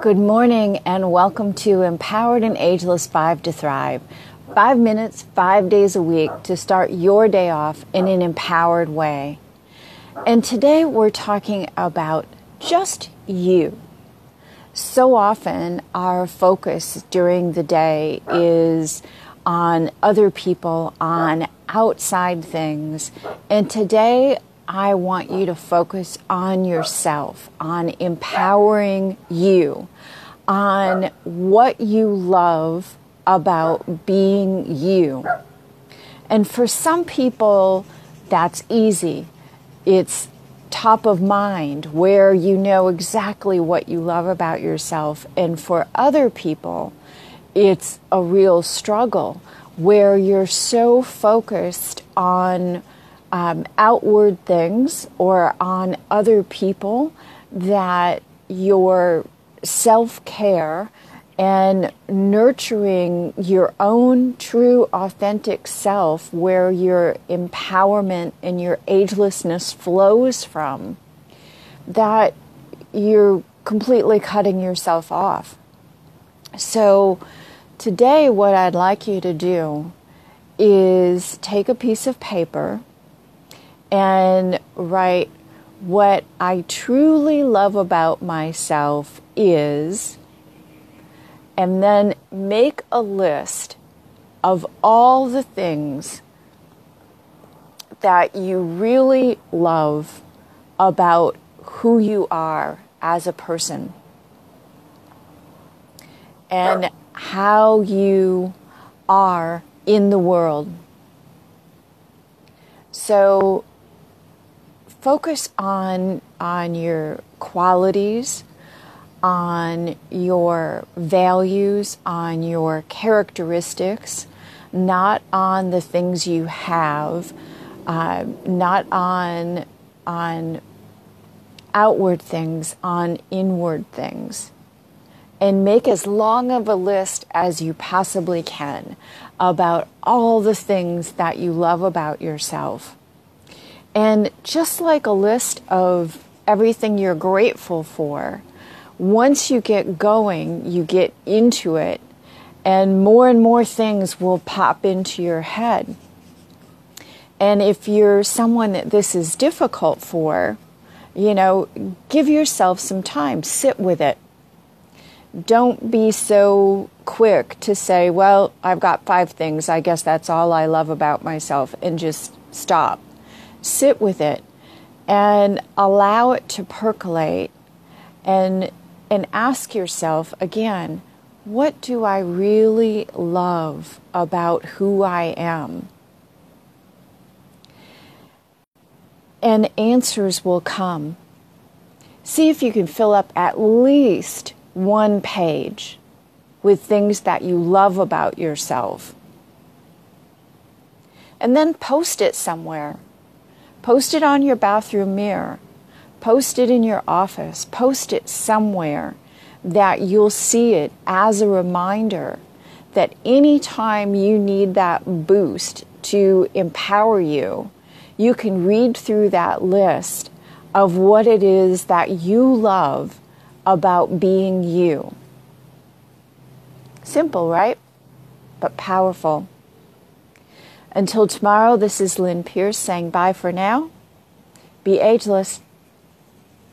Good morning and welcome to Empowered and Ageless 5 to Thrive. Five minutes, five days a week to start your day off in an empowered way. And today we're talking about just you. So often our focus during the day is on other people, on outside things. And today I want you to focus on yourself, on empowering you, on what you love about being you. And for some people, that's easy. It's top of mind where you know exactly what you love about yourself. And for other people, it's a real struggle where you're so focused on um, outward things or on other people that your self care and nurturing your own true authentic self where your empowerment and your agelessness flows from that you're completely cutting yourself off. So today what i'd like you to do is take a piece of paper and write what I truly love about myself is, and then make a list of all the things that you really love about who you are as a person and how you are in the world. So focus on on your qualities, on your values, on your characteristics, not on the things you have, uh, not on on outward things, on inward things. And make as long of a list as you possibly can about all the things that you love about yourself. And just like a list of everything you're grateful for, once you get going, you get into it, and more and more things will pop into your head. And if you're someone that this is difficult for, you know, give yourself some time, sit with it. Don't be so quick to say, well, I've got five things, I guess that's all I love about myself, and just stop sit with it and allow it to percolate and and ask yourself again what do I really love about who I am? And answers will come. See if you can fill up at least one page with things that you love about yourself. And then post it somewhere. Post it on your bathroom mirror. Post it in your office. Post it somewhere that you'll see it as a reminder that anytime you need that boost to empower you, you can read through that list of what it is that you love about being you. Simple, right? But powerful. Until tomorrow, this is Lynn Pierce saying bye for now. Be ageless.